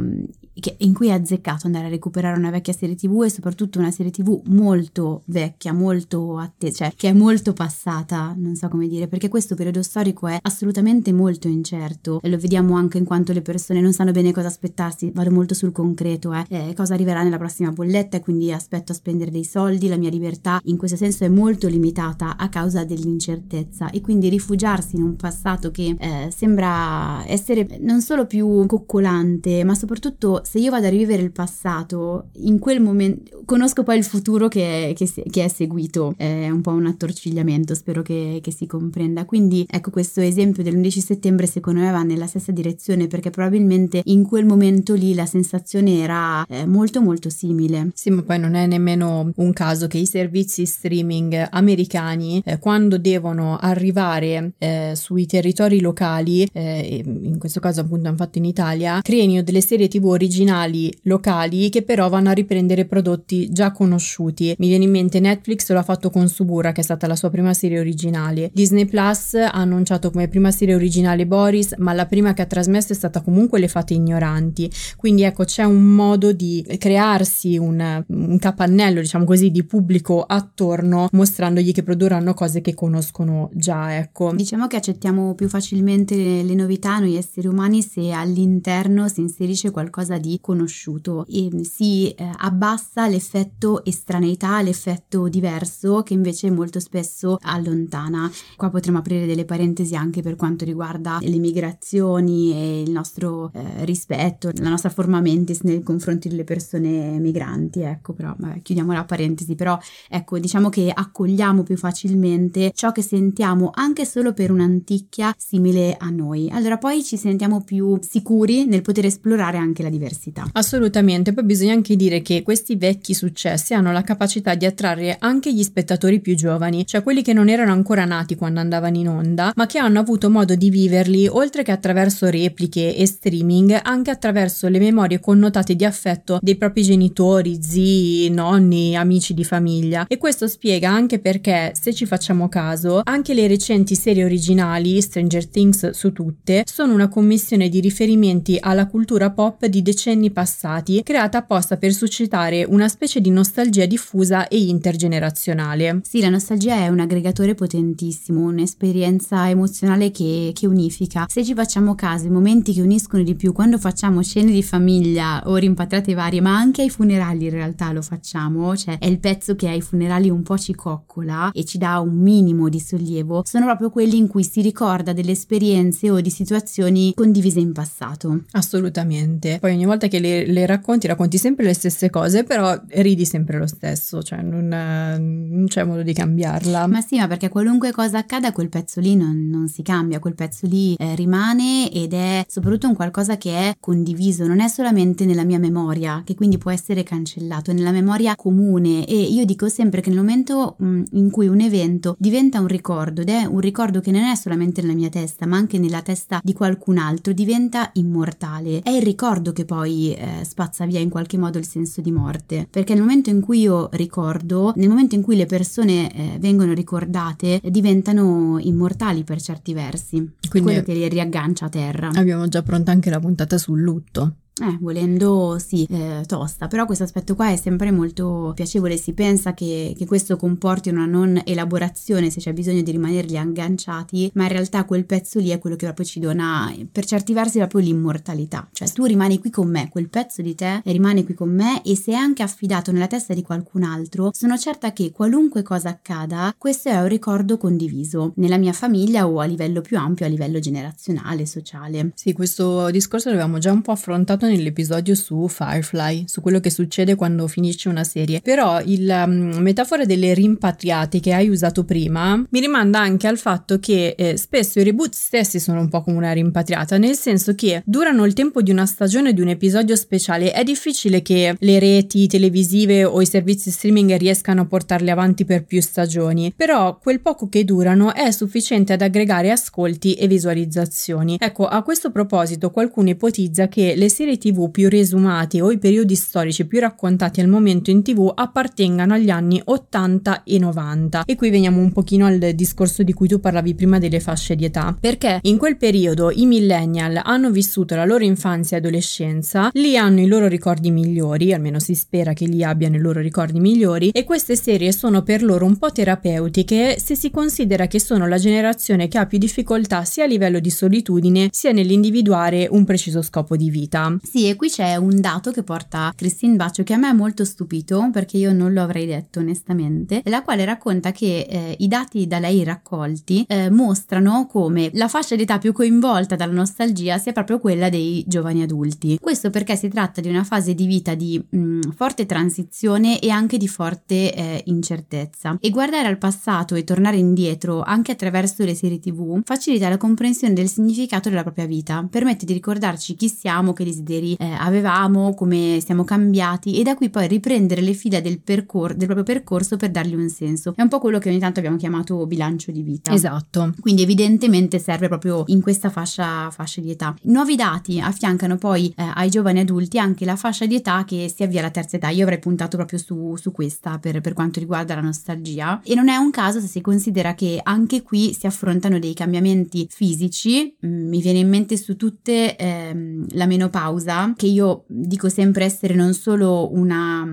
in cui è azzeccato andare a recuperare una vecchia serie tv e soprattutto una serie tv molto vecchia, molto attesa, cioè che è molto passata, non so come dire, perché questo periodo storico è assolutamente molto incerto e lo vediamo anche in quanto le persone non sanno bene cosa aspettarsi, vado molto sul concreto, eh, eh, cosa arriverà nella prossima bolletta e quindi aspetto a spendere dei soldi, la mia libertà in questo senso è molto limitata a causa dell'incertezza e quindi rifugiarsi in un passato che eh, sembra essere non solo più coccolante ma soprattutto se io vado a rivivere il passato, in quel momento conosco poi il futuro che, che, che è seguito, è un po' un attorcigliamento, spero che, che, si comprenda. Quindi ecco questo esempio dell'11 settembre secondo me va nella stessa direzione perché probabilmente in quel momento lì la sensazione era eh, molto molto simile. Sì, ma poi non è nemmeno un caso che i servizi streaming americani eh, quando devono arrivare eh, sui territori locali, eh, in questo caso appunto hanno fatto in Italia, creino delle serie tv originali originali locali che però vanno a riprendere prodotti già conosciuti. Mi viene in mente Netflix lo ha fatto con Subura che è stata la sua prima serie originale. Disney Plus ha annunciato come prima serie originale Boris, ma la prima che ha trasmesso è stata comunque Le Fate Ignoranti. Quindi ecco c'è un modo di crearsi un, un capannello, diciamo così, di pubblico attorno mostrandogli che produrranno cose che conoscono già, ecco. Diciamo che accettiamo più facilmente le, novità noi esseri umani se all'interno si inserisce qualcosa di conosciuto e si eh, abbassa l'effetto estraneità, l'effetto diverso che invece molto spesso allontana. Qua potremmo aprire delle parentesi anche per quanto riguarda le migrazioni e il nostro eh, rispetto, la nostra forma mentis nei confronti delle persone migranti, ecco però vabbè, chiudiamo la parentesi, però ecco diciamo che accogliamo più facilmente ciò che sentiamo anche solo per un'anticchia simile a noi. Allora poi ci sentiamo più sicuri nel poter esplorare anche la diversità diversità. Assolutamente, poi bisogna anche dire che questi vecchi successi hanno la capacità di attrarre anche gli spettatori più giovani, cioè quelli che non erano ancora nati quando andavano in onda, ma che hanno avuto modo di viverli oltre che attraverso repliche e streaming, anche attraverso le memorie connotate di affetto dei propri genitori, zii, nonni, amici di famiglia. E questo spiega anche perché, se ci facciamo caso, anche le recenti serie originali, Stranger Things su tutte, sono una commissione di riferimenti alla cultura pop di decenni decenni passati, creata apposta per suscitare una specie di nostalgia diffusa e intergenerazionale. Sì, la nostalgia è un aggregatore potentissimo, un'esperienza emozionale che, che unifica. Se ci facciamo caso, i momenti che uniscono di più quando facciamo cene di famiglia o rimpatriate varie, ma anche ai funerali in realtà lo facciamo, cioè è il pezzo che ai funerali un po' ci coccola e ci dà un minimo di sollievo, sono proprio quelli in cui si ricorda delle esperienze o di situazioni condivise in passato. Assolutamente. Poi ogni volta volta che le, le, racconti, racconti sempre le stesse cose, però ridi sempre lo stesso, cioè non, non, c'è modo di cambiarla. Ma sì, ma perché qualunque cosa accada, quel pezzo lì non, non si cambia, quel pezzo lì eh, rimane ed è soprattutto un qualcosa che è condiviso, non è solamente nella mia memoria, che quindi può essere cancellato, è nella memoria comune. E io dico sempre che nel momento mh, in cui un evento diventa un ricordo, ed è un ricordo che non è solamente nella mia testa, ma anche nella testa di qualcun altro, diventa immortale. È il ricordo che poi poi eh, spazza via in qualche modo il senso di morte. Perché nel momento in cui io ricordo, nel momento in cui le persone eh, vengono ricordate, eh, diventano immortali per certi versi. Quindi quello che li riaggancia a terra. Abbiamo già pronta anche la puntata sul lutto. Eh, volendo sì, eh, tosta, però questo aspetto qua è sempre molto piacevole, si pensa che, che, questo comporti una non elaborazione se c'è bisogno di rimanerli agganciati, ma in realtà quel pezzo lì è quello che proprio ci dona per certi versi proprio l'immortalità, cioè tu rimani qui con me, quel pezzo di te rimane qui con me e se è anche affidato nella testa di qualcun altro, sono certa che qualunque cosa accada, questo è un ricordo condiviso nella mia famiglia o a livello più ampio, a livello generazionale, sociale. Sì, questo discorso l'avevamo già un po' affrontato parlato nell'episodio su Firefly, su quello che succede quando finisce una serie. Però la um, metafora delle rimpatriate che hai usato prima mi rimanda anche al fatto che eh, spesso i reboot stessi sono un po' come una rimpatriata, nel senso che durano il tempo di una stagione di un episodio speciale. È difficile che le reti televisive o i servizi streaming riescano a portarli avanti per più stagioni, però quel poco che durano è sufficiente ad aggregare ascolti e visualizzazioni. Ecco, a questo proposito qualcuno ipotizza che le serie serie tv più resumate o i periodi storici più raccontati al momento in tv appartengano agli anni 80 e 90 e qui veniamo un pochino al discorso di cui tu parlavi prima delle fasce di età perché in quel periodo i millennial hanno vissuto la loro infanzia e adolescenza lì hanno i loro ricordi migliori almeno si spera che li abbiano i loro ricordi migliori e queste serie sono per loro un po' terapeutiche se si considera che sono la generazione che ha più difficoltà sia a livello di solitudine sia nell'individuare un preciso scopo di vita. Sì, e qui c'è un dato che porta Christine Baccio che a me è molto stupito perché io non lo avrei detto onestamente, la quale racconta che eh, i dati da lei raccolti eh, mostrano come la fascia d'età più coinvolta dalla nostalgia sia proprio quella dei giovani adulti. Questo perché si tratta di una fase di vita di mh, forte transizione e anche di forte eh, incertezza. E guardare al passato e tornare indietro anche attraverso le serie tv facilita la comprensione del significato della propria vita, permette di ricordarci chi siamo, che desideri eh, avevamo, come siamo cambiati e da qui poi riprendere le fila del, percor- del proprio percorso per dargli un senso. È un po' quello che ogni tanto abbiamo chiamato bilancio di vita. Esatto. Quindi evidentemente serve proprio in questa fascia, fascia di età. Nuovi dati affiancano poi eh, ai giovani adulti anche la fascia di età che si avvia alla terza età. Io avrei puntato proprio su, su questa per, per quanto riguarda la nostalgia e non è un caso se si considera che anche qui si affrontano dei cambiamenti fisici. Mm, mi viene in mente su tutte ehm, la menopausa, che io dico sempre essere non solo una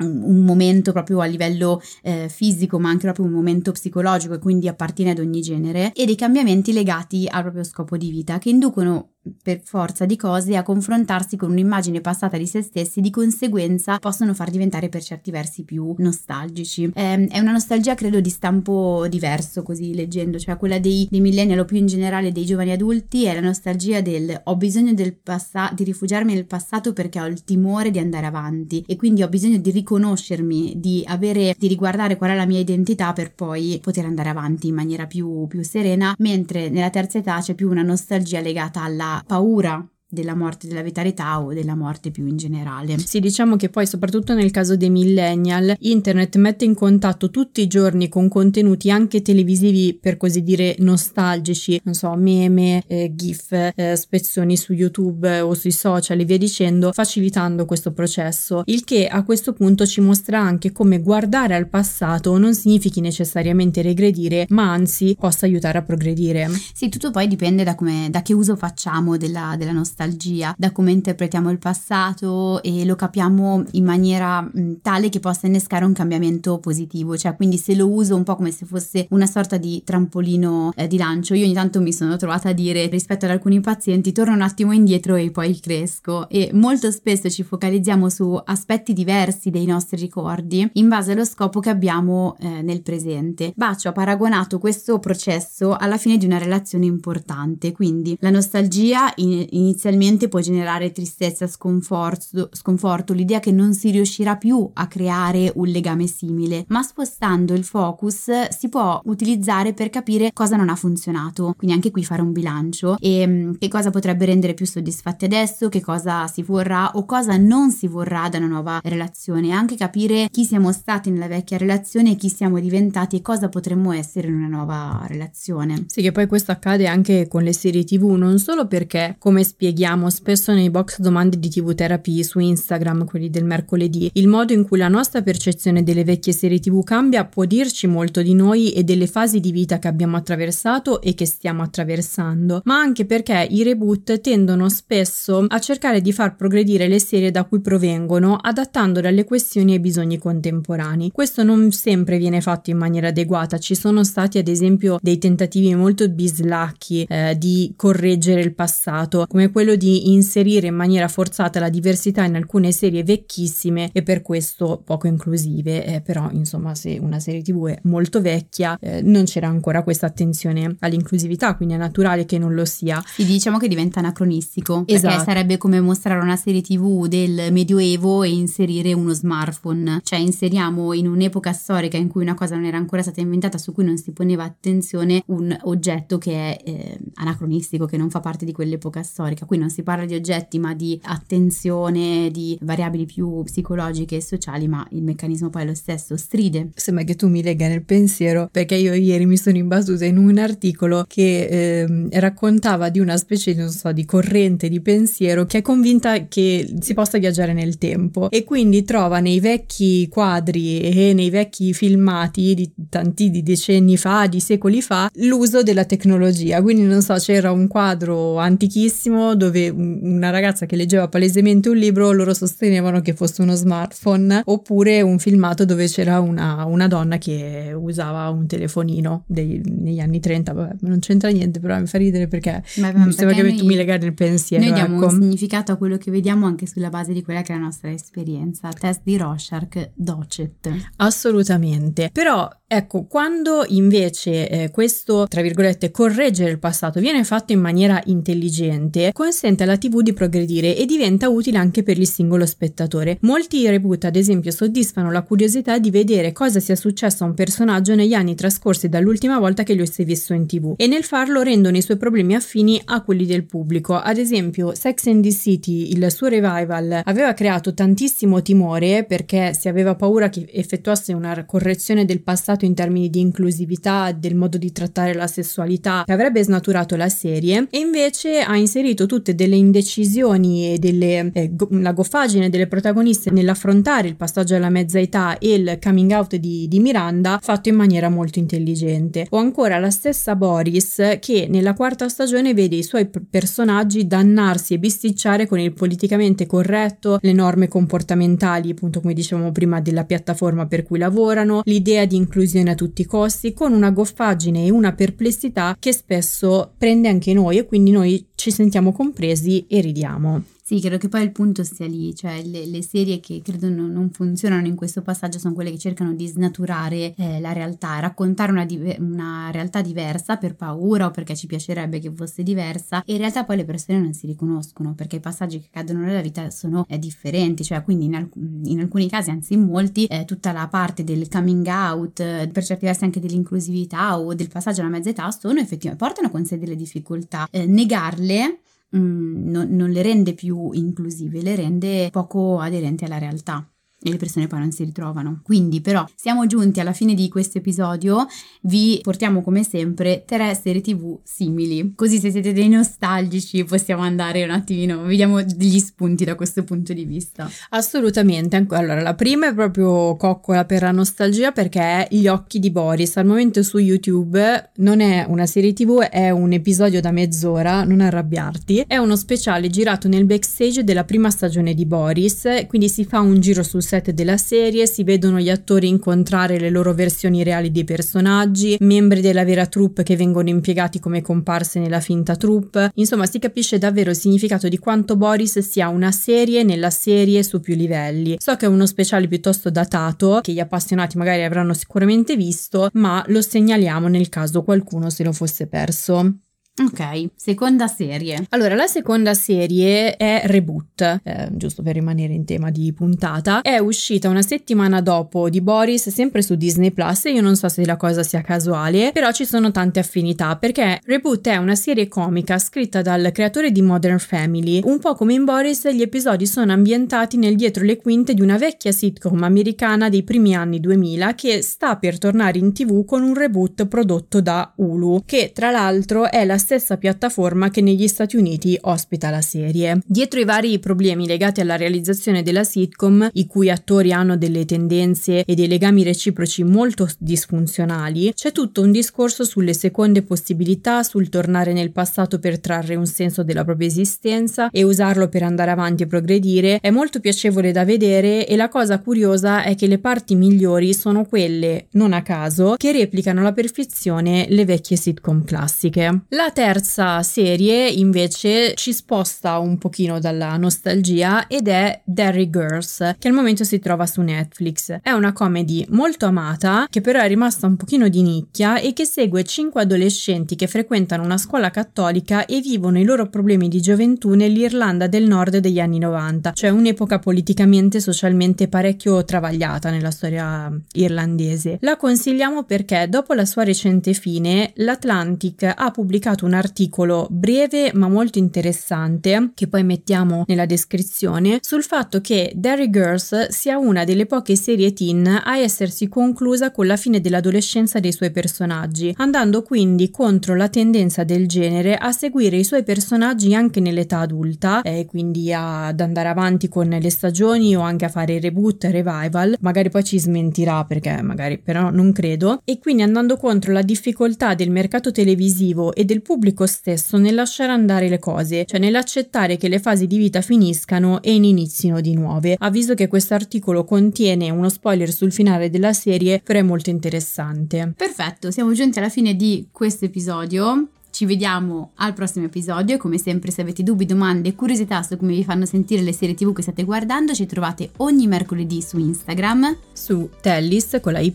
un momento proprio a livello eh, fisico ma anche proprio un momento psicologico e quindi appartiene ad ogni genere e dei cambiamenti legati al proprio scopo di vita che inducono per forza di cose a confrontarsi con un'immagine passata di se stessi di conseguenza possono far diventare per certi versi più nostalgici. Eh, è una nostalgia credo di stampo diverso così leggendo cioè quella dei, dei millennial o più in generale dei giovani adulti è la nostalgia del ho bisogno del passato di rifugiarmi nel passato perché ho il timore di andare avanti e quindi ho bisogno di riconoscermi di avere di riguardare qual è la mia identità per poi poter andare avanti in maniera più, più serena mentre nella terza età c'è più una nostalgia legata alla paura della morte della vitalità o della morte più in generale. Sì, diciamo che poi soprattutto nel caso dei millennial, internet mette in contatto tutti i giorni con contenuti anche televisivi per così dire nostalgici, non so, meme, eh, gif, eh, spezzoni su YouTube o sui social e via dicendo, facilitando questo processo, il che a questo punto ci mostra anche come guardare al passato non significhi necessariamente regredire, ma anzi possa aiutare a progredire. Sì, tutto poi dipende da come da che uso facciamo della, della nostalgia nostalgia, da come interpretiamo il passato e lo capiamo in maniera mh, tale che possa innescare un cambiamento positivo, cioè quindi se lo uso un po' come se fosse una sorta di trampolino eh, di lancio, io ogni tanto mi sono trovata a dire rispetto ad alcuni pazienti torno un attimo indietro e poi cresco. E molto spesso ci focalizziamo su aspetti diversi dei nostri ricordi in base allo scopo che abbiamo eh, nel presente. Bacio ha paragonato questo processo alla fine di una relazione importante, quindi la nostalgia in- inizia inizialmente può generare tristezza, sconforto, sconforto, l'idea che non si riuscirà più a creare un legame simile, ma spostando il focus si può utilizzare per capire cosa non ha funzionato, quindi anche qui fare un bilancio e mm, che cosa potrebbe rendere più soddisfatti adesso, che cosa si vorrà o cosa non si vorrà da una nuova relazione, anche capire chi siamo stati nella vecchia relazione chi siamo diventati e cosa potremmo essere in una nuova relazione. Sì, che poi questo accade anche con le serie TV, non solo perché, come spieghi spieghiamo spesso nei box domande di TV Therapy su Instagram, quelli del mercoledì, il modo in cui la nostra percezione delle vecchie serie TV cambia può dirci molto di noi e delle fasi di vita che abbiamo attraversato e che stiamo attraversando, ma anche perché i reboot tendono spesso a cercare di far progredire le serie da cui provengono, adattandole alle questioni e ai bisogni contemporanei. Questo non sempre viene fatto in maniera adeguata, ci sono stati ad esempio dei tentativi molto bislacchi eh, di correggere il passato, come quello quello di inserire in maniera forzata la diversità in alcune serie vecchissime e per questo poco inclusive, eh, però insomma se una serie tv è molto vecchia eh, non c'era ancora questa attenzione all'inclusività, quindi è naturale che non lo sia. Sì, diciamo che diventa anacronistico, esatto. perché sarebbe come mostrare una serie tv del medioevo e inserire uno smartphone, cioè inseriamo in un'epoca storica in cui una cosa non era ancora stata inventata, su cui non si poneva attenzione, un oggetto che è eh, anacronistico, che non fa parte di quell'epoca storica, quindi non si parla di oggetti ma di attenzione, di variabili più psicologiche e sociali, ma il meccanismo poi è lo stesso, stride. Sembra che tu mi lega nel pensiero perché io ieri mi sono imbattuta in un articolo che eh, raccontava di una specie non so, di corrente di pensiero che è convinta che si possa viaggiare nel tempo e quindi trova nei vecchi quadri e nei vecchi filmati di tanti di decenni fa, di secoli fa, l'uso della tecnologia. Quindi non so, c'era un quadro antichissimo dove una ragazza che leggeva palesemente un libro, loro sostenevano che fosse uno smartphone, oppure un filmato dove c'era una, una donna che usava un telefonino dei, negli anni 30. Vabbè, non c'entra niente, però mi fa ridere perché mi sembra che noi, tu mi legare il pensiero. Noi diamo ecco. un significato a quello che vediamo anche sulla base di quella che è la nostra esperienza. Test di Rorschach, Docet. Assolutamente. Però Ecco, quando invece eh, questo, tra virgolette, correggere il passato viene fatto in maniera intelligente, consente alla TV di progredire e diventa utile anche per il singolo spettatore. Molti reboot, ad esempio, soddisfano la curiosità di vedere cosa sia successo a un personaggio negli anni trascorsi dall'ultima volta che lo si è visto in TV e nel farlo rendono i suoi problemi affini a quelli del pubblico. Ad esempio, Sex and the City, il suo revival, aveva creato tantissimo timore perché si aveva paura che effettuasse una correzione del passato in termini di inclusività, del modo di trattare la sessualità, che avrebbe snaturato la serie, e invece ha inserito tutte delle indecisioni e delle, eh, go- la goffaggine delle protagoniste nell'affrontare il passaggio alla mezza età e il coming out di, di Miranda fatto in maniera molto intelligente. O ancora la stessa Boris che nella quarta stagione vede i suoi personaggi dannarsi e bisticciare con il politicamente corretto, le norme comportamentali, appunto come dicevamo prima, della piattaforma per cui lavorano, l'idea di inclusione inclusione a tutti i costi, con una goffaggine e una perplessità che spesso prende anche noi e quindi noi ci sentiamo compresi e ridiamo. Sì, credo che poi il punto sia lì, cioè le, le serie che credo non, non, funzionano in questo passaggio sono quelle che cercano di snaturare eh, la realtà, raccontare una, una, realtà diversa per paura o perché ci piacerebbe che fosse diversa e in realtà poi le persone non si riconoscono perché i passaggi che accadono nella vita sono eh, differenti, cioè quindi in, alc- in, alcuni casi, anzi in molti, eh, tutta la parte del coming out, eh, per certi versi anche dell'inclusività o del passaggio alla mezza età sono effettivamente, portano con sé delle difficoltà. Eh, negarle Mm, non, non le rende più inclusive, le rende poco aderenti alla realtà e le persone poi non si ritrovano. Quindi però siamo giunti alla fine di questo episodio, vi portiamo come sempre tre serie tv simili, così se siete dei nostalgici possiamo andare un attimino, vediamo degli spunti da questo punto di vista. Assolutamente, allora la prima è proprio coccola per la nostalgia perché è Gli occhi di Boris, al momento su YouTube non è una serie tv, è un episodio da mezz'ora, non arrabbiarti, è uno speciale girato nel backstage della prima stagione di Boris, quindi si fa un giro sul set della serie, si vedono gli attori incontrare le loro versioni reali dei personaggi, membri della vera troupe che vengono impiegati come comparse nella finta troupe. Insomma, si capisce davvero il significato di quanto Boris sia una serie nella serie su più livelli. So che è uno speciale piuttosto datato, che gli appassionati magari avranno sicuramente visto, ma lo segnaliamo nel caso qualcuno se lo fosse perso. Ok, seconda serie. Allora, la seconda serie è Reboot, eh, giusto per rimanere in tema di puntata. È uscita una settimana dopo di Boris, sempre su Disney Plus. Io non so se la cosa sia casuale, però ci sono tante affinità perché Reboot è una serie comica scritta dal creatore di Modern Family. Un po' come in Boris, gli episodi sono ambientati nel dietro le quinte di una vecchia sitcom americana dei primi anni 2000 che sta per tornare in tv con un reboot prodotto da Hulu, che tra l'altro è la stessa piattaforma che negli Stati Uniti ospita la serie. Dietro i vari problemi legati alla realizzazione della sitcom, i cui attori hanno delle tendenze e dei legami reciproci molto disfunzionali, c'è tutto un discorso sulle seconde possibilità, sul tornare nel passato per trarre un senso della propria esistenza e usarlo per andare avanti e progredire. È molto piacevole da vedere e la cosa curiosa è che le parti migliori sono quelle, non a caso, che replicano alla perfezione le vecchie sitcom classiche. La terza serie invece ci sposta un pochino dalla nostalgia ed è Derry Girls, che al momento si trova su Netflix. È una comedy molto amata, che però è rimasta un pochino di nicchia e che segue cinque adolescenti che frequentano una scuola cattolica e vivono i loro problemi di gioventù nell'Irlanda del nord degli anni 90, cioè un'epoca politicamente e socialmente parecchio travagliata nella storia irlandese. La consigliamo perché dopo la sua recente fine, l'Atlantic ha pubblicato trovato un articolo breve ma molto interessante, che poi mettiamo nella descrizione, sul fatto che Derry Girls sia una delle poche serie teen a essersi conclusa con la fine dell'adolescenza dei suoi personaggi, andando quindi contro la tendenza del genere a seguire i suoi personaggi anche nell'età adulta, e quindi ad andare avanti con le stagioni o anche a fare reboot, revival, magari poi ci smentirà perché magari però non credo, e quindi andando contro la difficoltà del mercato televisivo e del pubblico stesso nel lasciare andare le cose, cioè nell'accettare che le fasi di vita finiscano e ne inizino di nuove. Avviso che questo articolo contiene uno spoiler sul finale della serie, però è molto interessante. Perfetto, siamo giunti alla fine di questo episodio. Ci vediamo al prossimo episodio. Come sempre, se avete dubbi, domande, curiosità su come vi fanno sentire le serie TV che state guardando, ci trovate ogni mercoledì su Instagram, Su Tellis con la Y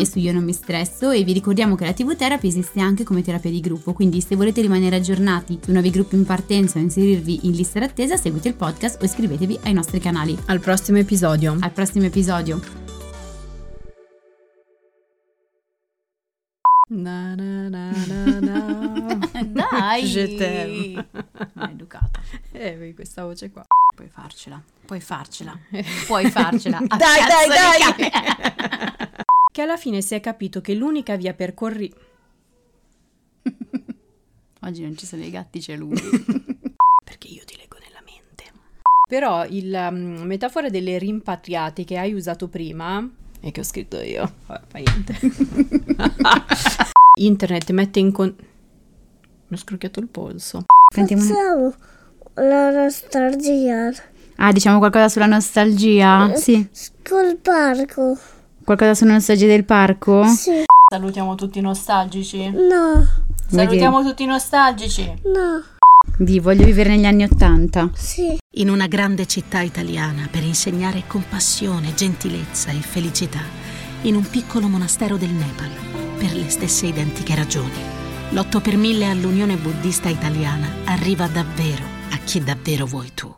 e su Io non mi stresso e vi ricordiamo che la TV Therapy esiste anche come terapia di gruppo, quindi se volete rimanere aggiornati su nuovi gruppi in partenza o inserirvi in lista d'attesa, seguite il podcast o iscrivetevi ai nostri canali. al prossimo episodio. Al prossimo episodio. Na, na, na, na, na. Dai! Je t'aime. Educata. Eh, questa voce qua. Puoi farcela, puoi farcela, puoi farcela. Dai, dai, dai! che alla fine si è capito che l'unica via per corri... Oggi non ci sono i gatti, c'è lui. Perché io ti leggo nella mente. Però il um, metafora delle rimpatriate che hai usato prima e che ho scritto io, vabbè, fa niente. Internet mette in con... Mi ho scrocchiato il polso. Sentiamo Facciamo la nostalgia Ah, diciamo qualcosa sulla nostalgia? Sì. col parco. Qualcosa sulla nostalgia del parco? Sì, Salutiamo tutti i nostalgici. no, Salutiamo tutti i nostalgici. no, Di voglio vivere negli anni Ottanta. sì. In una grande città italiana per insegnare compassione, gentilezza e felicità, in un piccolo monastero del Nepal, per le stesse identiche ragioni. L'8 per 1000 all'Unione Buddista Italiana arriva davvero a chi davvero vuoi tu.